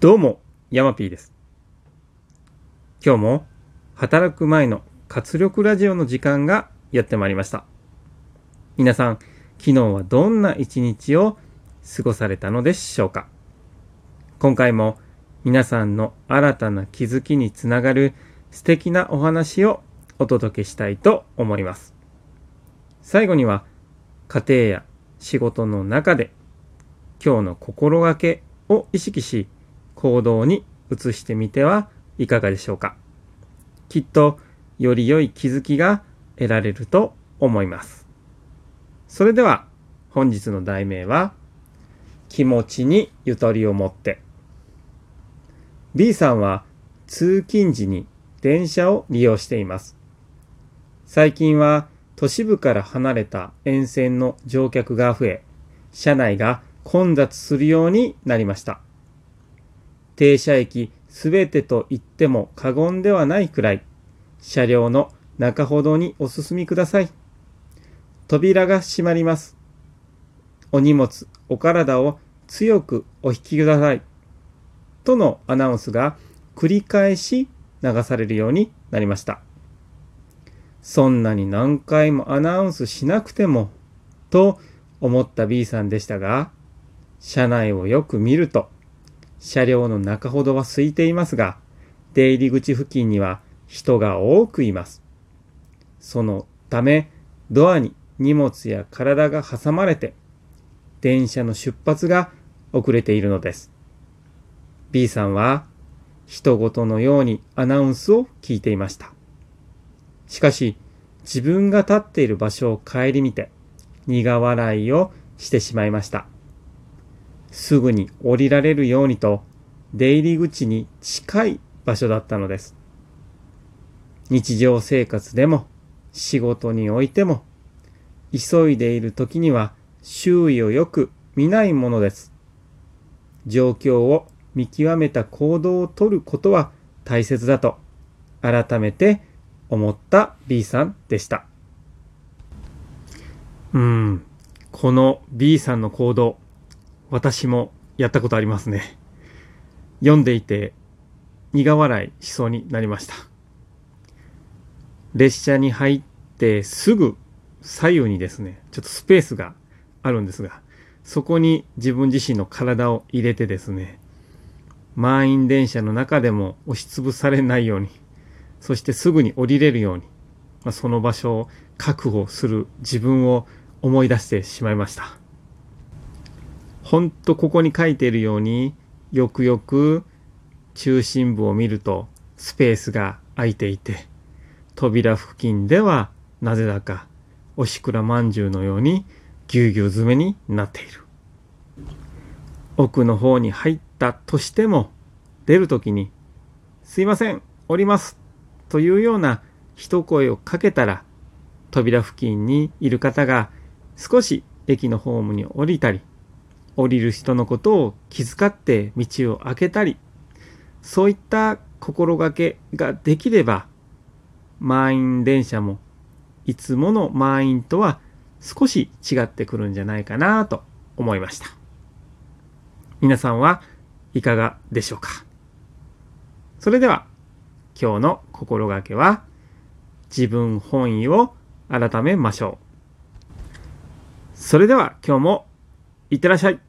どうも、ヤマピーです。今日も働く前の活力ラジオの時間がやってまいりました。皆さん、昨日はどんな一日を過ごされたのでしょうか？今回も皆さんの新たな気づきにつながる素敵なお話をお届けしたいと思います。最後には家庭や仕事の中で今日の心がけを意識し行動に移してみてはいかがでしょうか。きっとより良い気づきが得られると思います。それでは本日の題名は気持ちにゆとりを持って。B さんは通勤時に電車を利用しています。最近は都市部から離れた沿線の乗客が増え車内が混雑するようになりました。停車駅すべてと言っても過言ではないくらい、車両の中ほどにお進みください。扉が閉まります。お荷物、お体を強くお引きください。とのアナウンスが繰り返し流されるようになりました。そんなに何回もアナウンスしなくても、と思った B さんでしたが、車内をよく見ると、車両の中ほどは空いていますが、出入り口付近には人が多くいます。そのため、ドアに荷物や体が挟まれて、電車の出発が遅れているのです。B さんは、人事のようにアナウンスを聞いていました。しかし、自分が立っている場所を顧みて、苦笑いをしてしまいました。すぐに降りられるようにと出入り口に近い場所だったのです。日常生活でも仕事においても急いでいる時には周囲をよく見ないものです。状況を見極めた行動をとることは大切だと改めて思った B さんでした。うん、この B さんの行動私もやったことありますね。読んでいて苦笑いしそうになりました。列車に入ってすぐ左右にですね、ちょっとスペースがあるんですが、そこに自分自身の体を入れてですね、満員電車の中でも押しつぶされないように、そしてすぐに降りれるように、まあ、その場所を確保する自分を思い出してしまいました。ほんとここに書いているようによくよく中心部を見るとスペースが空いていて扉付近ではなぜだかおしくらまんじゅうのようにぎゅうぎゅう詰めになっている。奥の方に入ったとしても出るときにすいません降りますというような一声をかけたら扉付近にいる方が少し駅のホームに降りたり降りる人のことを気遣って道を開けたり、そういった心がけができれば、満員電車もいつもの満員とは少し違ってくるんじゃないかなと思いました。皆さんはいかがでしょうか？それでは今日の心がけは自分本位を改めましょう。それでは今日もいってらっしゃい。